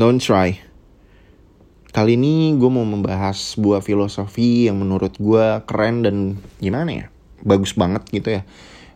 Don't try. Kali ini gue mau membahas sebuah filosofi yang menurut gue keren dan gimana ya, bagus banget gitu ya.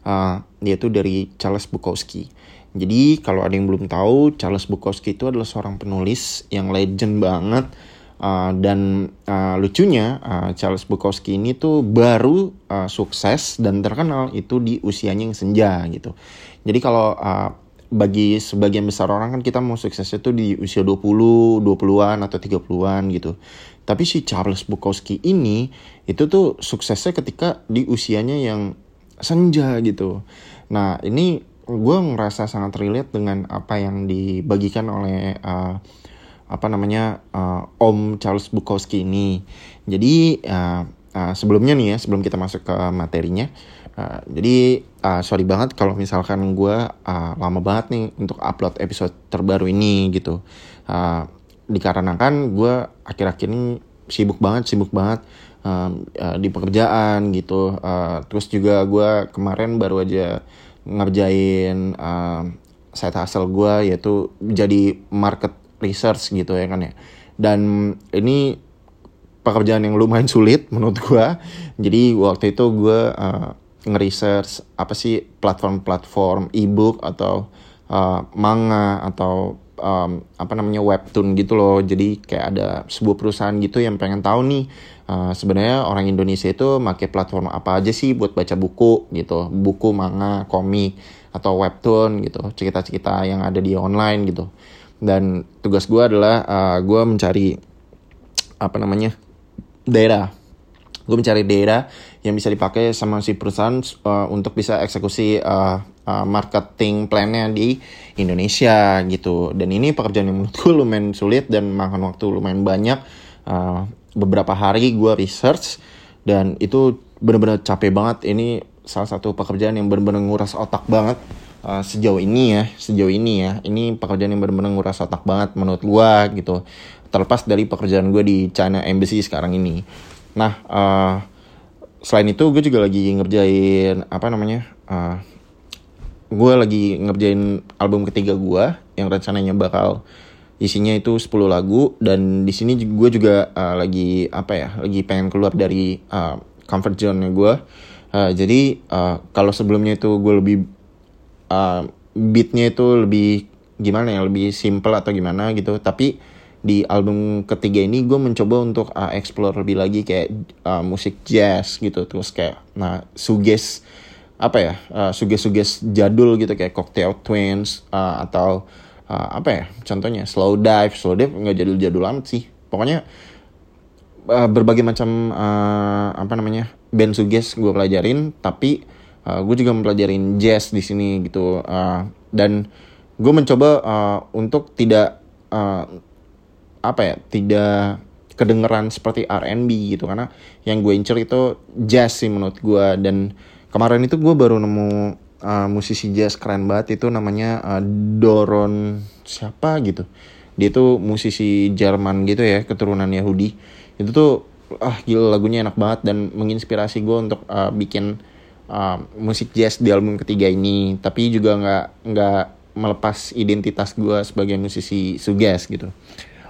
Uh, yaitu dari Charles Bukowski. Jadi kalau ada yang belum tahu, Charles Bukowski itu adalah seorang penulis yang legend banget. Uh, dan uh, lucunya uh, Charles Bukowski ini tuh baru uh, sukses dan terkenal itu di usianya yang senja gitu. Jadi kalau uh, bagi sebagian besar orang kan kita mau sukses itu di usia 20, 20-an atau 30-an gitu. Tapi si Charles Bukowski ini itu tuh suksesnya ketika di usianya yang senja gitu. Nah, ini gue ngerasa sangat relate dengan apa yang dibagikan oleh uh, apa namanya uh, Om Charles Bukowski ini. Jadi uh, uh, sebelumnya nih ya, sebelum kita masuk ke materinya, Uh, jadi uh, sorry banget kalau misalkan gue uh, lama banget nih untuk upload episode terbaru ini gitu. Uh, dikarenakan gue akhir-akhir ini sibuk banget, sibuk banget uh, uh, di pekerjaan gitu. Uh, terus juga gue kemarin baru aja ngerjain uh, side hustle gue yaitu jadi market research gitu ya kan ya. Dan ini pekerjaan yang lumayan sulit menurut gue. Jadi waktu itu gue uh, nge-research apa sih platform-platform ebook atau uh, manga atau um, apa namanya webtoon gitu loh. Jadi kayak ada sebuah perusahaan gitu yang pengen tahu nih uh, sebenarnya orang Indonesia itu pakai platform apa aja sih buat baca buku gitu. Buku manga komik atau webtoon gitu. Cerita-cerita yang ada di online gitu. Dan tugas gue adalah uh, gue mencari apa namanya daerah. Gue mencari data yang bisa dipakai sama si perusahaan uh, untuk bisa eksekusi uh, uh, marketing plannya di Indonesia gitu. Dan ini pekerjaan yang menurut lumayan sulit dan makan waktu lumayan banyak. Uh, beberapa hari gue research dan itu bener-bener capek banget. Ini salah satu pekerjaan yang bener-bener nguras otak banget. Uh, sejauh ini ya sejauh ini ya. Ini pekerjaan yang bener-bener nguras otak banget menurut gue gitu. Terlepas dari pekerjaan gue di China Embassy sekarang ini. Nah, uh, selain itu gue juga lagi ngerjain apa namanya? Uh, gue lagi ngerjain album ketiga gue yang rencananya bakal isinya itu 10 lagu dan di sini gue juga uh, lagi apa ya? Lagi pengen keluar dari uh, comfort zone gue. Uh, jadi uh, kalau sebelumnya itu gue lebih uh, beatnya itu lebih gimana ya lebih simple atau gimana gitu tapi di album ketiga ini gue mencoba untuk uh, explore lebih lagi kayak uh, musik jazz gitu. Terus kayak nah suges apa ya uh, suges suges jadul gitu kayak Cocktail Twins uh, atau uh, apa ya contohnya slow dive. Slow dive nggak jadul jadul amat sih. Pokoknya uh, berbagai macam uh, apa namanya band suges gue pelajarin. Tapi uh, gue juga mempelajarin jazz di sini gitu uh, dan gue mencoba uh, untuk tidak apa ya tidak kedengeran seperti R&B gitu. Karena yang gue incer itu jazz sih menurut gue. Dan kemarin itu gue baru nemu uh, musisi jazz keren banget. Itu namanya uh, Doron siapa gitu. Dia tuh musisi Jerman gitu ya keturunan Yahudi. Itu tuh ah gila lagunya enak banget. Dan menginspirasi gue untuk uh, bikin uh, musik jazz di album ketiga ini. Tapi juga nggak nggak melepas identitas gue sebagai musisi suges gitu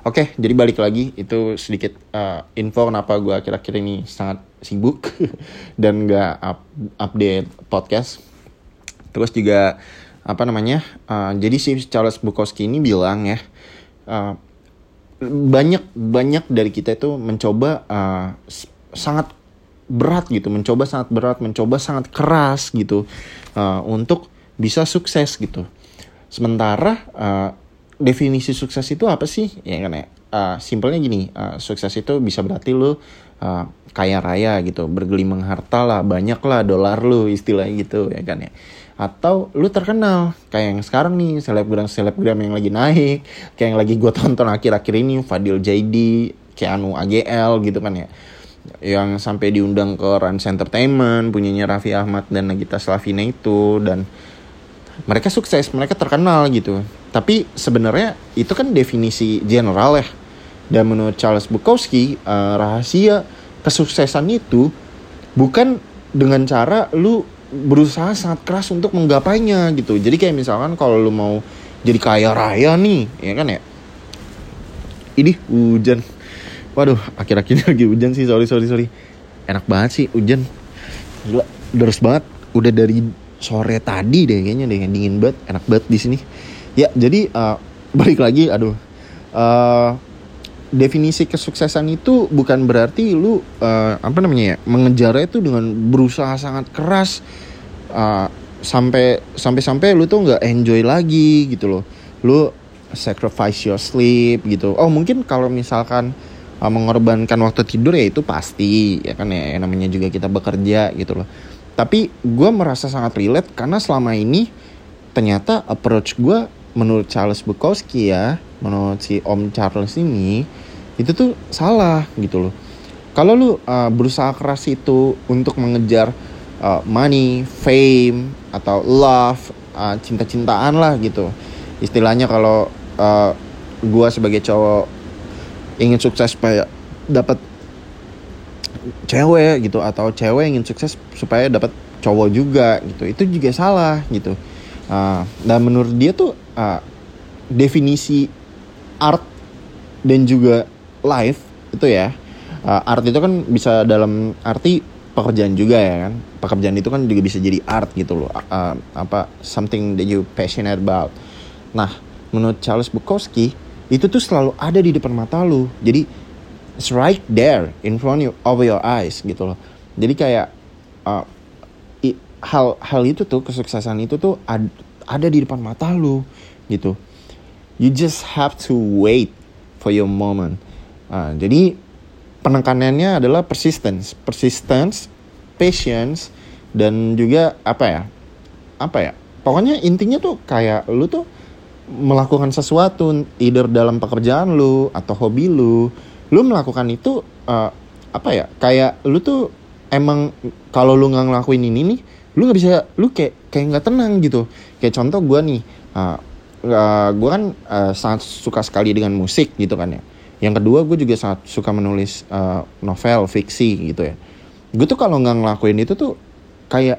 Oke, okay, jadi balik lagi itu sedikit uh, info kenapa gue akhir-akhir ini sangat sibuk dan gak up, update podcast. Terus juga apa namanya? Uh, jadi si Charles Bukowski ini bilang ya uh, banyak banyak dari kita itu mencoba uh, sangat berat gitu, mencoba sangat berat, mencoba sangat keras gitu uh, untuk bisa sukses gitu. Sementara uh, definisi sukses itu apa sih? Ya kan ya. Uh, simpelnya gini, uh, sukses itu bisa berarti lu uh, kaya raya gitu, bergelimang harta lah, banyak lah dolar lu istilahnya gitu ya kan ya. Atau lu terkenal kayak yang sekarang nih selebgram selebgram yang lagi naik, kayak yang lagi gue tonton akhir-akhir ini Fadil Jaidi, Keanu AGL gitu kan ya yang sampai diundang ke Rans Entertainment punyanya Raffi Ahmad dan Nagita Slavina itu dan mereka sukses mereka terkenal gitu tapi sebenarnya itu kan definisi general ya. Dan menurut Charles Bukowski, uh, rahasia kesuksesan itu bukan dengan cara lu berusaha sangat keras untuk menggapainya gitu. Jadi kayak misalkan kalau lu mau jadi kaya raya nih, ya kan ya. ini hujan. Waduh akhir-akhir lagi hujan sih. Sorry sorry sorry. Enak banget sih hujan. Gila deres banget. Udah dari sore tadi deh kayaknya deh dingin banget. Enak banget di sini ya jadi uh, balik lagi aduh. Uh, definisi kesuksesan itu bukan berarti lu uh, apa namanya ya mengejarnya itu dengan berusaha sangat keras uh, sampai sampai sampai lu tuh nggak enjoy lagi gitu loh. Lu sacrifice your sleep gitu. Oh mungkin kalau misalkan uh, mengorbankan waktu tidur ya itu pasti ya kan ya namanya juga kita bekerja gitu loh. Tapi gue merasa sangat relate karena selama ini ternyata approach gue menurut Charles Bukowski ya menurut si Om Charles ini itu tuh salah gitu loh kalau lu uh, berusaha keras itu untuk mengejar uh, money, fame atau love, uh, cinta-cintaan lah gitu. Istilahnya kalau uh, gua sebagai cowok ingin sukses supaya dapat cewek gitu atau cewek ingin sukses supaya dapat cowok juga gitu. Itu juga salah gitu. Uh, dan menurut dia tuh uh, definisi art dan juga life itu ya uh, art itu kan bisa dalam arti pekerjaan juga ya kan? Pekerjaan itu kan juga bisa jadi art gitu loh uh, apa something that you passionate about. Nah menurut Charles Bukowski itu tuh selalu ada di depan mata lu. Jadi it's right there in front of your eyes gitu loh. Jadi kayak uh, hal hal itu tuh kesuksesan itu tuh ad, ada di depan mata lu gitu. You just have to wait for your moment. Uh, jadi penekanannya adalah persistence persistence patience dan juga apa ya apa ya pokoknya intinya tuh kayak lu tuh melakukan sesuatu either dalam pekerjaan lu atau hobi lu lu melakukan itu uh, apa ya kayak lu tuh emang kalau lu nggak ngelakuin ini nih lu nggak bisa lu kayak kayak nggak tenang gitu. Kayak contoh gue nih uh, uh, gue kan uh, sangat suka sekali dengan musik gitu kan ya. Yang kedua gue juga sangat suka menulis uh, novel fiksi gitu ya. Gue tuh kalau nggak ngelakuin itu tuh kayak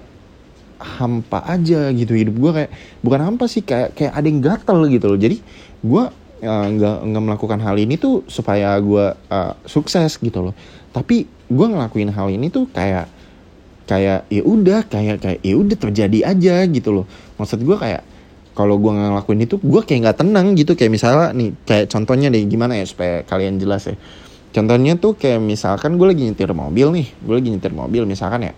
hampa aja gitu hidup gue kayak bukan hampa sih kayak kayak ada yang gatel gitu loh. Jadi gue nggak uh, nggak melakukan hal ini tuh supaya gue uh, sukses gitu loh. Tapi gue ngelakuin hal ini tuh kayak kayak ya udah kayak kayak ya udah terjadi aja gitu loh. Maksud gue kayak kalau gue ngelakuin itu gue kayak nggak tenang gitu. Kayak misalnya nih kayak contohnya deh gimana ya supaya kalian jelas ya. Contohnya tuh kayak misalkan gue lagi nyetir mobil nih gue lagi nyetir mobil misalkan ya.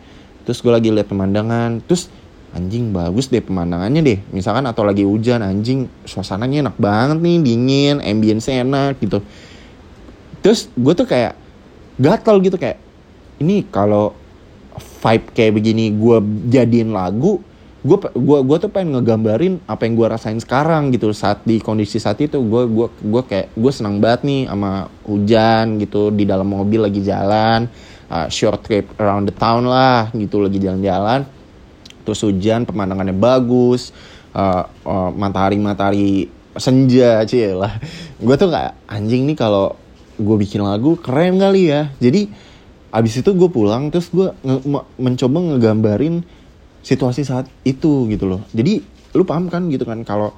Terus gue lagi lihat pemandangan terus anjing bagus deh pemandangannya deh. Misalkan atau lagi hujan anjing suasananya enak banget nih dingin ambience enak gitu. Terus gue tuh kayak gatel gitu kayak ini kalau vibe kayak begini gue jadiin lagu gue gua gua tuh pengen ngegambarin apa yang gue rasain sekarang gitu saat di kondisi saat itu gue gua gua kayak gue senang banget nih sama hujan gitu di dalam mobil lagi jalan uh, short trip around the town lah gitu lagi jalan-jalan terus hujan pemandangannya bagus uh, uh, matahari matahari senja sih lah. Gue tuh kayak anjing nih kalau gue bikin lagu keren kali ya. Jadi abis itu gue pulang terus gue mencoba ngegambarin situasi saat itu gitu loh. Jadi lu paham kan gitu kan kalau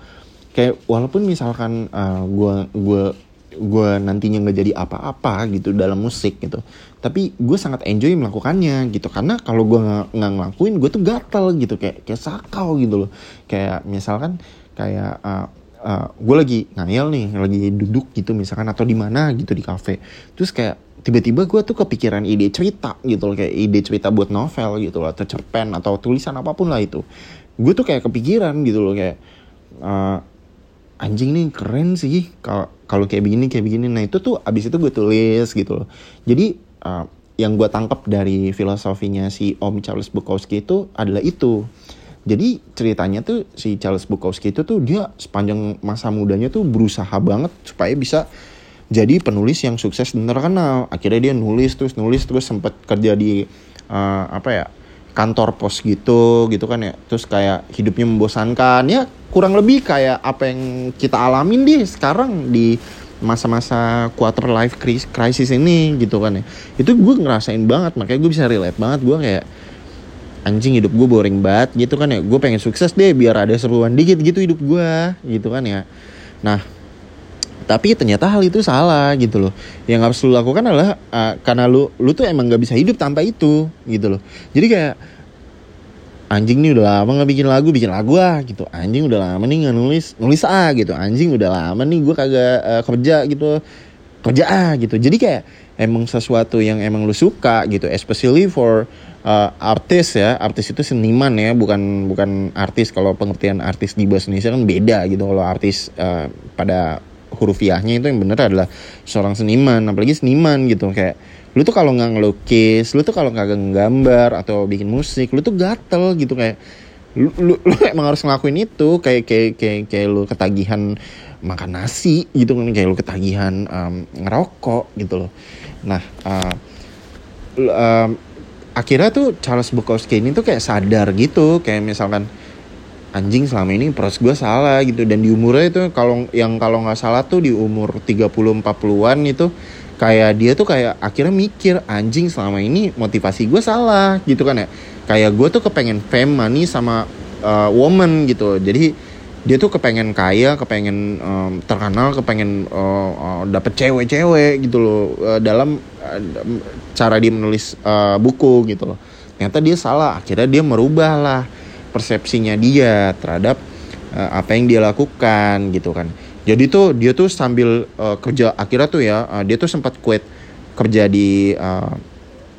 kayak walaupun misalkan uh, gua gua gue nantinya nggak jadi apa-apa gitu dalam musik gitu tapi gue sangat enjoy melakukannya gitu. Karena kalau gue nggak ngelakuin gue tuh gatel gitu kayak kayak sakau gitu loh. Kayak misalkan kayak uh, uh, gue lagi ngayal nih lagi duduk gitu misalkan atau di mana gitu di kafe. Terus kayak tiba-tiba gue tuh kepikiran ide cerita gitu loh kayak ide cerita buat novel gitu loh atau cerpen atau tulisan apa pun lah itu. Gue tuh kayak kepikiran gitu loh kayak uh, anjing nih keren sih kalau kalau kayak begini kayak begini. Nah itu tuh abis itu gue tulis gitu loh. Jadi uh, yang gue tangkap dari filosofinya si Om Charles Bukowski itu adalah itu. Jadi ceritanya tuh si Charles Bukowski itu tuh dia sepanjang masa mudanya tuh berusaha banget supaya bisa jadi penulis yang sukses dan terkenal. Akhirnya dia nulis terus nulis terus sempat kerja di uh, apa ya kantor pos gitu gitu kan ya. Terus kayak hidupnya membosankan. Ya kurang lebih kayak apa yang kita alamin deh sekarang di masa-masa quarter life crisis ini gitu kan ya. Itu gue ngerasain banget. Makanya gue bisa relate banget. Gue kayak anjing hidup gue boring banget gitu kan ya. Gue pengen sukses deh biar ada seruan dikit gitu hidup gue gitu kan ya. Nah tapi ternyata hal itu salah gitu loh. Yang harus lu lakukan adalah uh, karena lu lu tuh emang gak bisa hidup tanpa itu gitu loh. Jadi kayak anjing nih udah lama nggak bikin lagu bikin lagu ah gitu. Anjing udah lama nih nggak nulis nulis ah gitu. Anjing udah lama nih gue kagak uh, kerja gitu. Kerja ah gitu. Jadi kayak emang sesuatu yang emang lu suka gitu. Especially for uh, artis ya. Artis itu seniman ya bukan bukan artis. Kalau pengertian artis di bahasa Indonesia kan beda gitu. Kalau artis uh, pada hurufiahnya itu yang bener adalah seorang seniman apalagi seniman gitu. Kayak lu tuh kalau nggak ngelukis lu tuh kalau nggak nggambar atau bikin musik lu tuh gatel gitu. Kayak lu, lu, lu emang harus ngelakuin itu. Kayak kayak kayak kayak lu ketagihan makan nasi gitu kan kayak lu ketagihan um, ngerokok gitu loh. Nah uh, um, akhirnya tuh Charles Bukowski ini tuh kayak sadar gitu. Kayak misalkan anjing selama ini proses gue salah gitu. Dan di umurnya itu kalau yang kalau nggak salah tuh di umur 30 40-an itu kayak dia tuh kayak akhirnya mikir anjing selama ini motivasi gue salah gitu kan ya. Kayak gue tuh kepengen fame money sama uh, woman gitu. Jadi dia tuh kepengen kaya kepengen um, terkenal kepengen uh, uh, dapet cewek-cewek gitu loh. Uh, dalam uh, cara dia menulis uh, buku gitu loh. Ternyata dia salah akhirnya dia merubah lah persepsinya dia terhadap uh, apa yang dia lakukan gitu kan. Jadi tuh dia tuh sambil uh, kerja akhirnya tuh ya uh, dia tuh sempat quit kerja di uh,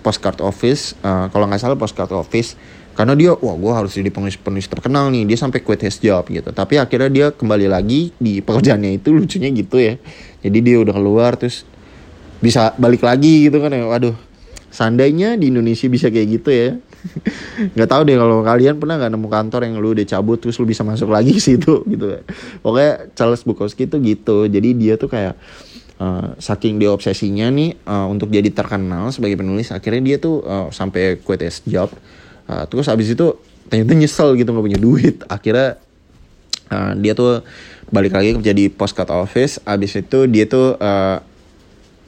postcard office uh, kalau nggak salah postcard office karena dia wah gue harus jadi penulis penulis terkenal nih. Dia sampai quit his job gitu. Tapi akhirnya dia kembali lagi di pekerjaannya itu lucunya gitu ya. Jadi dia udah keluar terus bisa balik lagi gitu kan ya. Waduh seandainya di Indonesia bisa kayak gitu ya nggak tahu deh kalau kalian pernah nggak nemu kantor yang lu udah cabut terus lu bisa masuk lagi ke situ gitu. Pokoknya Charles Bukowski tuh gitu. Jadi dia tuh kayak uh, saking dia obsesinya nih uh, untuk jadi terkenal sebagai penulis akhirnya dia tuh uh, sampai quit his job. Uh, terus habis itu ternyata nyesel gitu nggak punya duit. Akhirnya uh, dia tuh balik lagi kerja di postcard office. Habis itu dia tuh uh,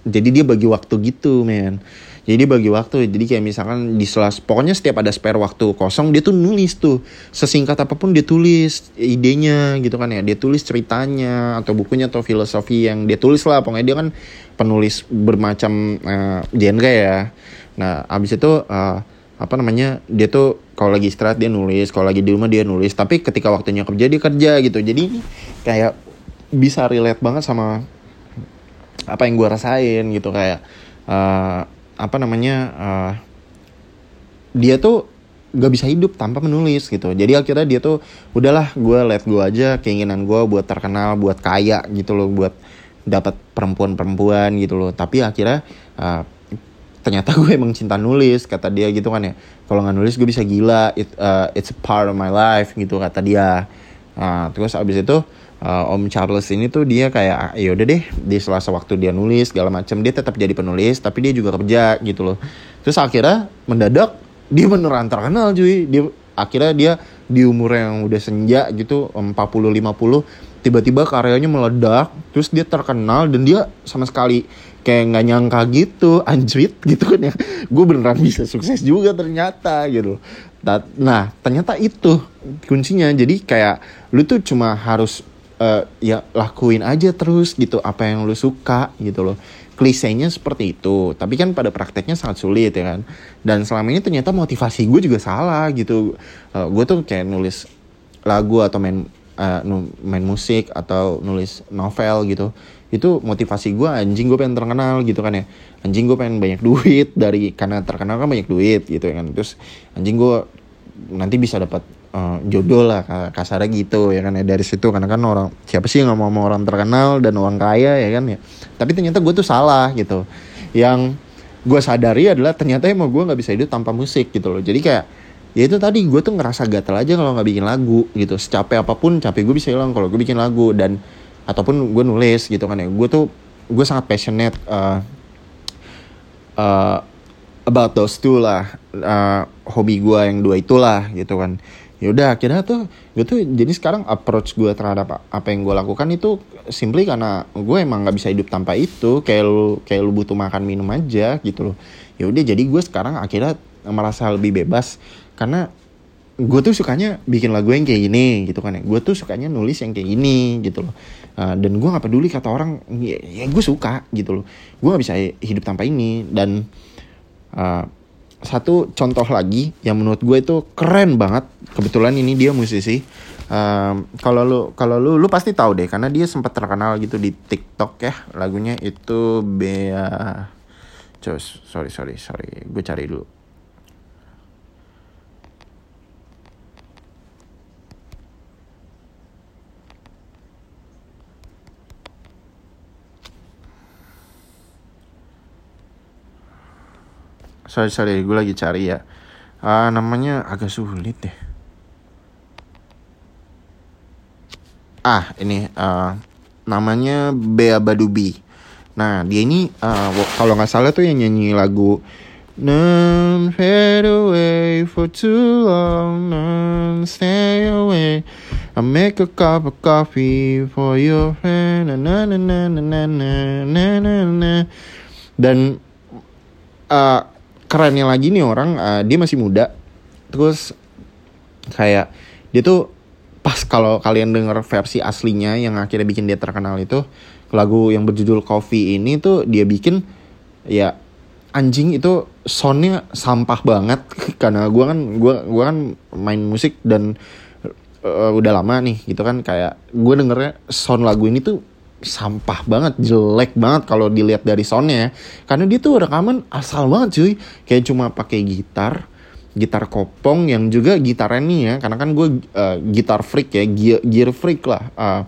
jadi dia bagi waktu gitu men jadi bagi waktu jadi kayak misalkan di sela pokoknya setiap ada spare waktu kosong dia tuh nulis tuh. Sesingkat apa pun dia tulis idenya gitu kan ya. Dia tulis ceritanya atau bukunya atau filosofi yang dia tulis lah. Pokoknya dia kan penulis bermacam uh, genre ya. Nah abis itu uh, apa namanya dia tuh kalau lagi istirahat dia nulis kalau lagi di rumah dia nulis. Tapi ketika waktunya kerja dia kerja gitu. Jadi kayak bisa relate banget sama apa yang gue rasain gitu kayak uh, apa namanya uh, dia tuh gak bisa hidup tanpa menulis gitu. Jadi akhirnya dia tuh udahlah gue let gue aja keinginan gue buat terkenal buat kaya gitu loh buat dapat perempuan-perempuan gitu loh. Tapi akhirnya uh, ternyata gue emang cinta nulis kata dia gitu kan ya. Kalau nggak nulis gue bisa gila. It, uh, it's a part of my life gitu kata dia. Uh, terus abis itu uh, Om Charles ini tuh dia kayak ah, ya udah deh di selasa waktu dia nulis segala macam dia tetap jadi penulis tapi dia juga kerja gitu loh. Terus akhirnya mendadak dia beneran terkenal cuy. Dia akhirnya dia di umur yang udah senja gitu 40 50 tiba-tiba karyanya meledak terus dia terkenal dan dia sama sekali kayak nggak nyangka gitu anjrit gitu kan ya. Gue beneran bisa sukses juga ternyata gitu nah ternyata itu kuncinya. Jadi kayak lu tuh cuma harus uh, ya lakuin aja terus gitu apa yang lu suka gitu loh. Klisenya seperti itu tapi kan pada prakteknya sangat sulit ya kan? Dan selama ini ternyata motivasi gue juga salah gitu. Uh, eh, gue tuh kayak nulis lagu atau main uh, main musik atau nulis novel gitu. Itu motivasi gue anjing gue pengen terkenal gitu kan ya. Anjing gue pengen banyak duit dari karena terkenal kan banyak duit gitu ya kan. Terus anjing gue nanti bisa dapat uh, jodoh lah kasarnya gitu ya kan ya dari situ. Karena kan orang siapa sih nggak mau sama orang terkenal dan orang kaya ya kan ya. Tapi ternyata gue tuh salah gitu. Yang gue sadari adalah ternyata emang gue nggak bisa hidup tanpa musik gitu loh. Jadi kayak ya itu tadi gue tuh ngerasa gatel aja kalau nggak bikin lagu gitu. Secapek apa pun capek gue bisa hilang kalau gue bikin lagu. Dan ataupun gue nulis gitu kan ya. Gue tuh gue sangat passionate uh, uh, about those two lah uh, hobi gue yang dua itulah gitu kan ya udah akhirnya tuh gue tuh jadi sekarang approach gue terhadap apa yang gue lakukan itu simply karena gue emang nggak bisa hidup tanpa itu. Kayak lu kayak lu butuh makan minum aja gitu loh. Ya udah jadi gue sekarang akhirnya merasa lebih bebas karena gue tuh sukanya bikin lagu yang kayak gini gitu kan ya. Gue tuh sukanya nulis yang kayak gini gitu loh. Uh, dan gue nggak peduli kata orang ya, ya gue suka gitu loh. Gue nggak bisa hidup tanpa ini dan uh, satu contoh lagi yang menurut gue itu keren banget. Kebetulan ini dia musisi. Kalau lu kalau lu lu pasti tahu deh karena dia sempat terkenal gitu di TikTok ya. Lagunya itu Bea Cus, sorry sorry sorry. Gue cari dulu sorry sorry gue lagi cari ya uh, namanya agak sulit deh ah ini uh, namanya Bea Badubi nah dia ini uh, kalau nggak salah tuh yang nyanyi lagu None fade away for too long, none stay away. I make a cup of coffee for your friend. Na na na na na na na na. Dan uh, kerennya lagi nih orang uh, dia masih muda. Terus kayak dia tuh pas kalau kalian denger versi aslinya yang akhirnya bikin dia terkenal itu lagu yang berjudul Coffee ini tuh dia bikin ya anjing itu soundnya sampah banget. Karena gue kan gue gua kan main musik dan uh, udah lama nih gitu kan kayak gue dengernya sound lagu ini tuh sampah banget, jelek banget kalau dilihat dari soundnya ya. Karena dia tuh rekaman asal banget cuy. Kayak cuma pakai gitar, gitar kopong yang juga gitar ini ya. Karena kan gue uh, gitar freak ya, gear, gear freak lah. Uh,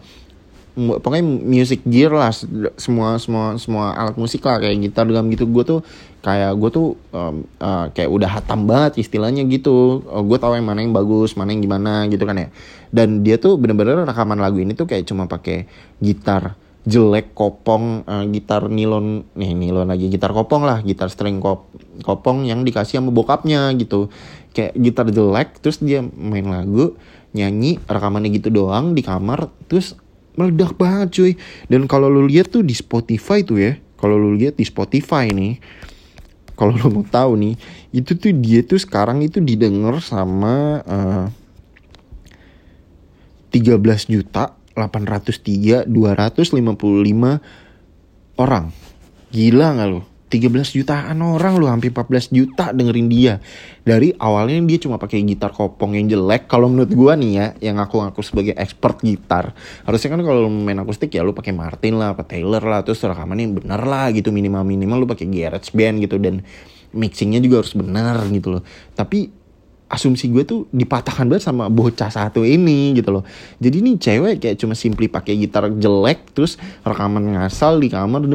pokoknya music gear lah semua semua semua alat musik lah kayak gitar drum gitu gue tuh kayak gue tuh um, uh, kayak udah hatam banget istilahnya gitu uh, gue tahu yang mana yang bagus mana yang gimana gitu kan ya dan dia tuh bener-bener rekaman lagu ini tuh kayak cuma pakai gitar jelek kopong uh, gitar nilon nih nilon lagi gitar kopong lah gitar string kop kopong yang dikasih sama bokapnya gitu. Kayak gitar jelek terus dia main lagu nyanyi rekamannya gitu doang di kamar terus meledak banget cuy. Dan kalau lu lihat tuh di Spotify tuh ya kalau lu lihat di Spotify nih kalau lu mau tahu nih itu tuh dia tuh sekarang itu didengar sama uh, eh, 13 juta 803 255 orang. Gila gak lu? 13 jutaan orang lu hampir 14 juta dengerin dia. Dari awalnya dia cuma pakai gitar kopong yang jelek. Kalau menurut gua nih ya, yang aku ngaku sebagai expert gitar, harusnya kan kalau main akustik ya lu pakai Martin lah, apa Taylor lah, terus rekamannya yang bener lah gitu minimal minimal lu pakai GarageBand gitu dan mixingnya juga harus bener gitu loh. Tapi asumsi gue tuh dipatahkan banget sama bocah satu ini gitu loh. Jadi ini cewek kayak cuma simply pakai gitar jelek terus rekaman ngasal di kamar.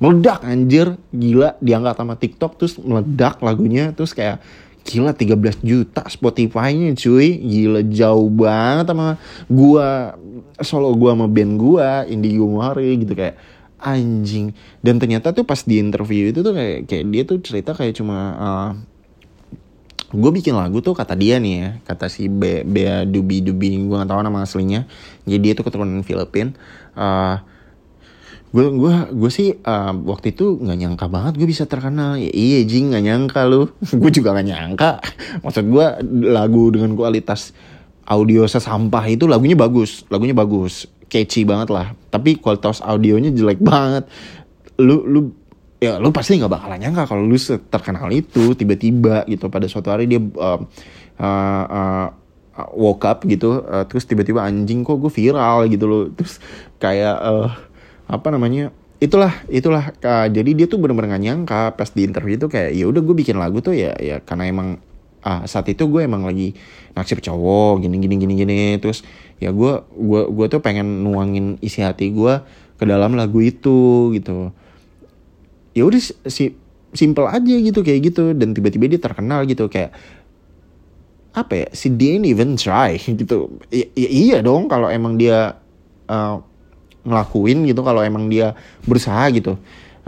Meledak anjir, gila diangkat sama TikTok terus meledak lagunya terus kayak gila 13 juta Spotify-nya cuy gila jauh banget sama gua solo gua sama band gua Indigo Hari gitu kayak anjing dan ternyata tuh pas di interview itu tuh kayak kayak dia tuh cerita kayak cuma uh, gue bikin lagu tuh kata dia nih ya kata si Be Bea Dubi Dubi gue gak tahu nama aslinya. Jadi dia tuh keturunan Filipin. Uh, gue gue gue sih uh, waktu itu nggak nyangka banget gue bisa terkenal. Ya, iya jing nggak nyangka lu. Gue juga nggak nyangka. Maksud gue lagu dengan kualitas audio sesampah itu lagunya bagus lagunya bagus. Catchy banget lah. Tapi kualitas audionya jelek banget. Lu lu ya lu pasti nggak bakalan nyangka kalau lu terkenal itu tiba-tiba gitu pada suatu hari dia uh, uh, uh, woke up gitu uh, terus tiba-tiba anjing kok gue viral? gitu loh. Terus kayak uh, apa namanya itulah itulah uh, jadi dia tuh bener-bener gak nyangka pas di interview itu kayak ya udah gue bikin lagu tuh ya ya karena emang uh, saat itu gue emang lagi naksir cowok gini gini gini gini terus ya gue gue gue tuh pengen nuangin isi hati gue ke dalam lagu itu gitu ya udah si simple aja gitu kayak gitu. Dan tiba-tiba dia terkenal gitu kayak apa ya si dia ini even try gitu. Ya, ya iya dong kalau emang dia uh, ngelakuin gitu kalau emang dia berusaha gitu.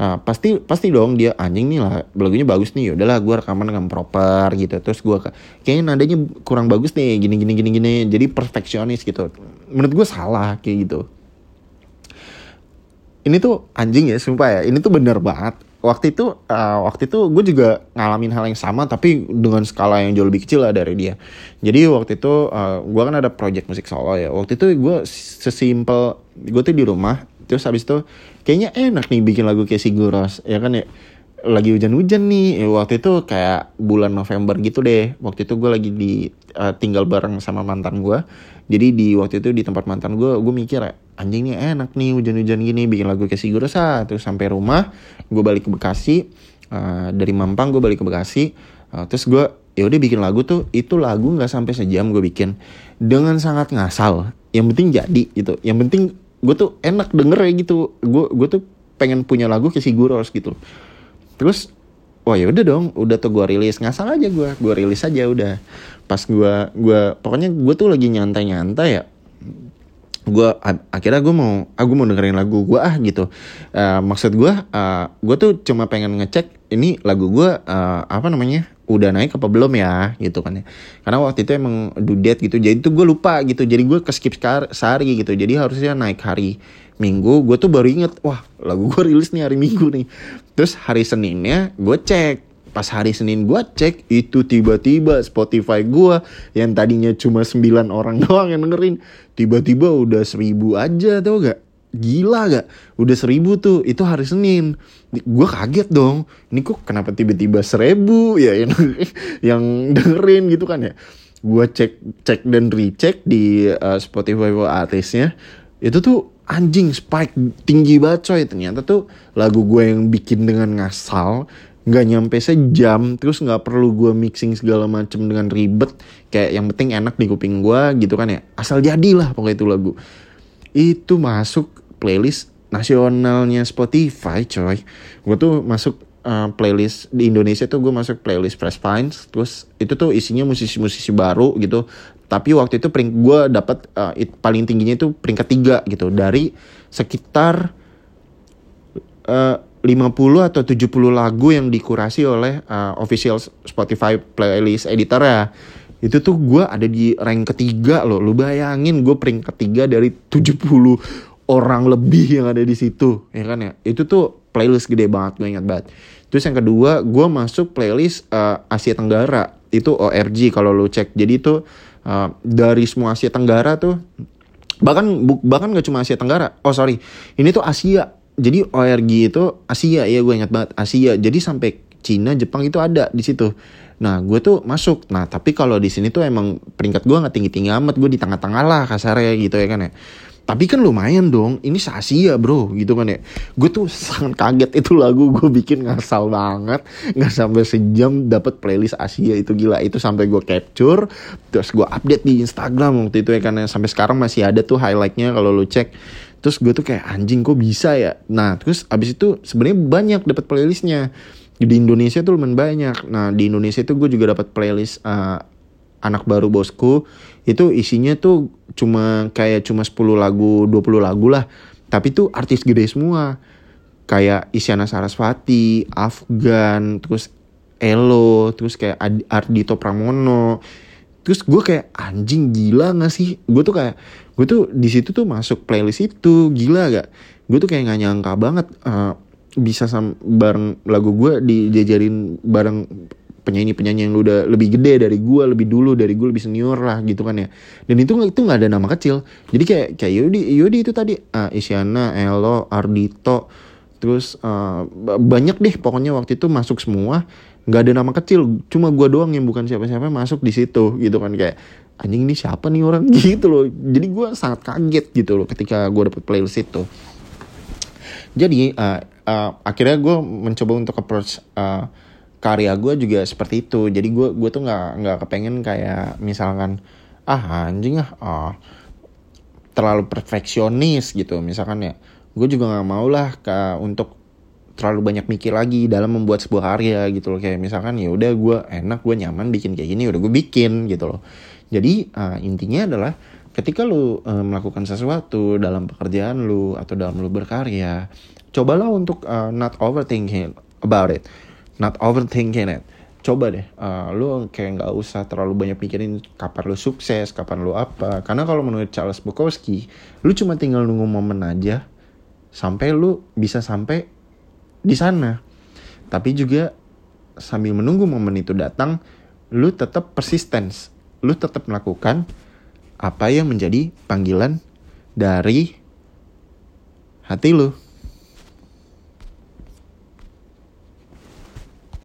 Nah, pasti pasti dong dia anjing nih lah lagunya bagus nih ya udahlah gue rekaman dengan proper gitu. Terus gue kayaknya nadanya kurang bagus nih gini gini gini gini. Jadi perfeksionis gitu. Menurut gue salah kayak gitu ini tuh anjing ya sumpah ya. Ini tuh bener banget. Waktu itu uh, waktu itu gue juga ngalamin hal yang sama tapi dengan skala yang jauh lebih kecil lah dari dia. Jadi waktu itu uh, gue kan ada project musik solo ya. Waktu itu gue sesimpel gue tuh di rumah terus habis itu kayaknya enak nih bikin lagu kayak Siguros ya kan ya? Lagi hujan-hujan nih. Ya, waktu itu kayak bulan November gitu deh. Waktu itu gue lagi di uh, tinggal bareng sama mantan gue jadi di waktu itu di tempat mantan gue gue mikir anjing nih enak nih hujan-hujan gini bikin lagu kayak Siguros ah terus sampai rumah gue balik ke Bekasi. Uh, dari Mampang gue balik ke Bekasi. Uh, terus gue ya udah bikin lagu tuh. Itu lagu nggak sampai sejam gue bikin. Dengan sangat ngasal. Yang penting jadi gitu. Yang penting gue tuh enak denger ya gitu. Gue gue tuh pengen punya lagu kayak Siguros gitu. Terus wah ya udah dong. Udah tuh gue rilis. Nggak salah aja gue gue rilis aja udah. Pas gue gue pokoknya gue tuh lagi nyantai nyantai ya gue akhirnya gue mau ah, mau dengerin lagu gue ah gitu. Uh, maksud gue uh, gue tuh cuma pengen ngecek ini lagu gue uh, apa namanya udah naik apa belum ya gitu kan ya. Karena waktu itu emang dudet gitu jadi tuh gue lupa gitu. Jadi gue ke skip sehari gitu. Jadi harusnya naik hari minggu gue tuh baru inget wah lagu gue rilis nih hari minggu nih. Terus hari seninnya gue cek pas hari Senin gue cek itu tiba-tiba Spotify gue yang tadinya cuma 9 orang doang yang dengerin tiba-tiba udah seribu aja tau gak? Gila gak? Udah seribu tuh itu hari Senin. Gue kaget dong ini kok kenapa tiba-tiba seribu ya yang, yang dengerin gitu kan ya? Gue cek cek dan recheck di uh, Spotify artisnya itu tuh anjing spike tinggi banget coy. Ternyata tuh lagu gue yang bikin dengan ngasal nggak nyampe sejam terus nggak perlu gue mixing segala macem dengan ribet kayak yang penting enak di kuping gue gitu kan ya. Asal jadilah pokoknya itu lagu. Itu masuk playlist nasionalnya Spotify coy. Gue tuh masuk uh, playlist di Indonesia tuh gue masuk playlist Fresh Finds terus itu tuh isinya musisi-musisi baru gitu. Tapi waktu itu peringkat gue dapat uh, paling tingginya itu peringkat tiga gitu. Dari sekitar uh, 50 atau 70 lagu yang dikurasi oleh uh, official Spotify playlist editor ya itu tuh gue ada di rank ketiga loh. Lu bayangin gue peringkat ketiga dari 70 orang lebih yang ada di situ ya kan ya? Itu tuh playlist gede banget gue ingat banget. Terus yang kedua gue masuk playlist uh, Asia Tenggara. Itu ORG kalau lu cek. Jadi itu uh, dari semua Asia Tenggara tuh bahkan bahkan gak cuma Asia Tenggara. Oh sorry. Ini tuh Asia jadi ORG itu Asia ya gue ingat banget Asia. Jadi sampai Cina Jepang itu ada di situ. Nah gue tuh masuk. Nah tapi kalau di sini tuh emang peringkat gue nggak tinggi tinggi amat. Gue di tengah-tengah lah kasarnya gitu ya kan ya. Tapi kan lumayan dong. Ini Asia bro gitu kan ya. Gue tuh sangat kaget itu lagu gue bikin. Ngasal banget. Nggak sampai sejam dapat playlist Asia itu gila. Itu sampai gue capture. Terus gue update di Instagram waktu itu ya karena sampai sekarang masih ada tuh highlightnya kalau lo cek terus gue tuh kayak anjing kok bisa ya? Nah terus abis itu sebenarnya banyak dapat playlistnya. Di Indonesia tuh lumayan banyak. Nah di Indonesia tuh gue juga dapat playlist uh, anak baru bosku. Itu isinya tuh cuma kayak cuma 10 lagu 20 lagu lah. Tapi tuh artis gede semua. Kayak Isyana Sarasvati Afgan terus Elo terus kayak Ardito Pramono. Terus gue kayak anjing gila gak sih? Gue tuh kayak gue tuh di situ tuh masuk playlist itu gila gak gue tuh kayak gak nyangka banget uh, bisa sama bareng lagu gue dijajarin bareng penyanyi-penyanyi yang udah lebih gede dari gue, lebih dulu dari gue, lebih senior lah gitu kan ya. Dan itu itu nggak ada nama kecil. Jadi kayak kayak Yodi, Yodi itu tadi uh, Isyana, Elo, Ardito, terus uh, banyak deh pokoknya waktu itu masuk semua nggak ada nama kecil cuma gue doang yang bukan siapa-siapa masuk di situ gitu kan kayak anjing ini siapa nih orang? Gitu loh. Jadi gue sangat kaget gitu loh ketika gue dapet playlist itu. Jadi uh, uh, akhirnya gue mencoba untuk approach uh, karya gue juga seperti itu. Jadi gue gue tuh nggak nggak kepengen kayak misalkan ah anjing ah oh, terlalu perfeksionis gitu. Misalkan ya gue juga nggak mau lah ke, untuk terlalu banyak mikir lagi dalam membuat sebuah karya gitu loh. Kayak misalkan ya udah gue enak gue nyaman bikin kayak gini udah gue bikin gitu loh. Jadi uh, intinya adalah ketika lu uh, melakukan sesuatu dalam pekerjaan lu atau dalam lu berkarya cobalah untuk uh, not overthinking about it. Not overthinking it. Coba deh uh, lu kayak nggak usah terlalu banyak mikirin kapan lu sukses kapan lu apa. Karena kalau menurut Charles Bukowski lu cuma tinggal nunggu momen aja sampai lu bisa sampai di sana. Tapi juga sambil menunggu momen itu datang, lu tetap persistence. Lu tetap melakukan apa yang menjadi panggilan dari hati lu.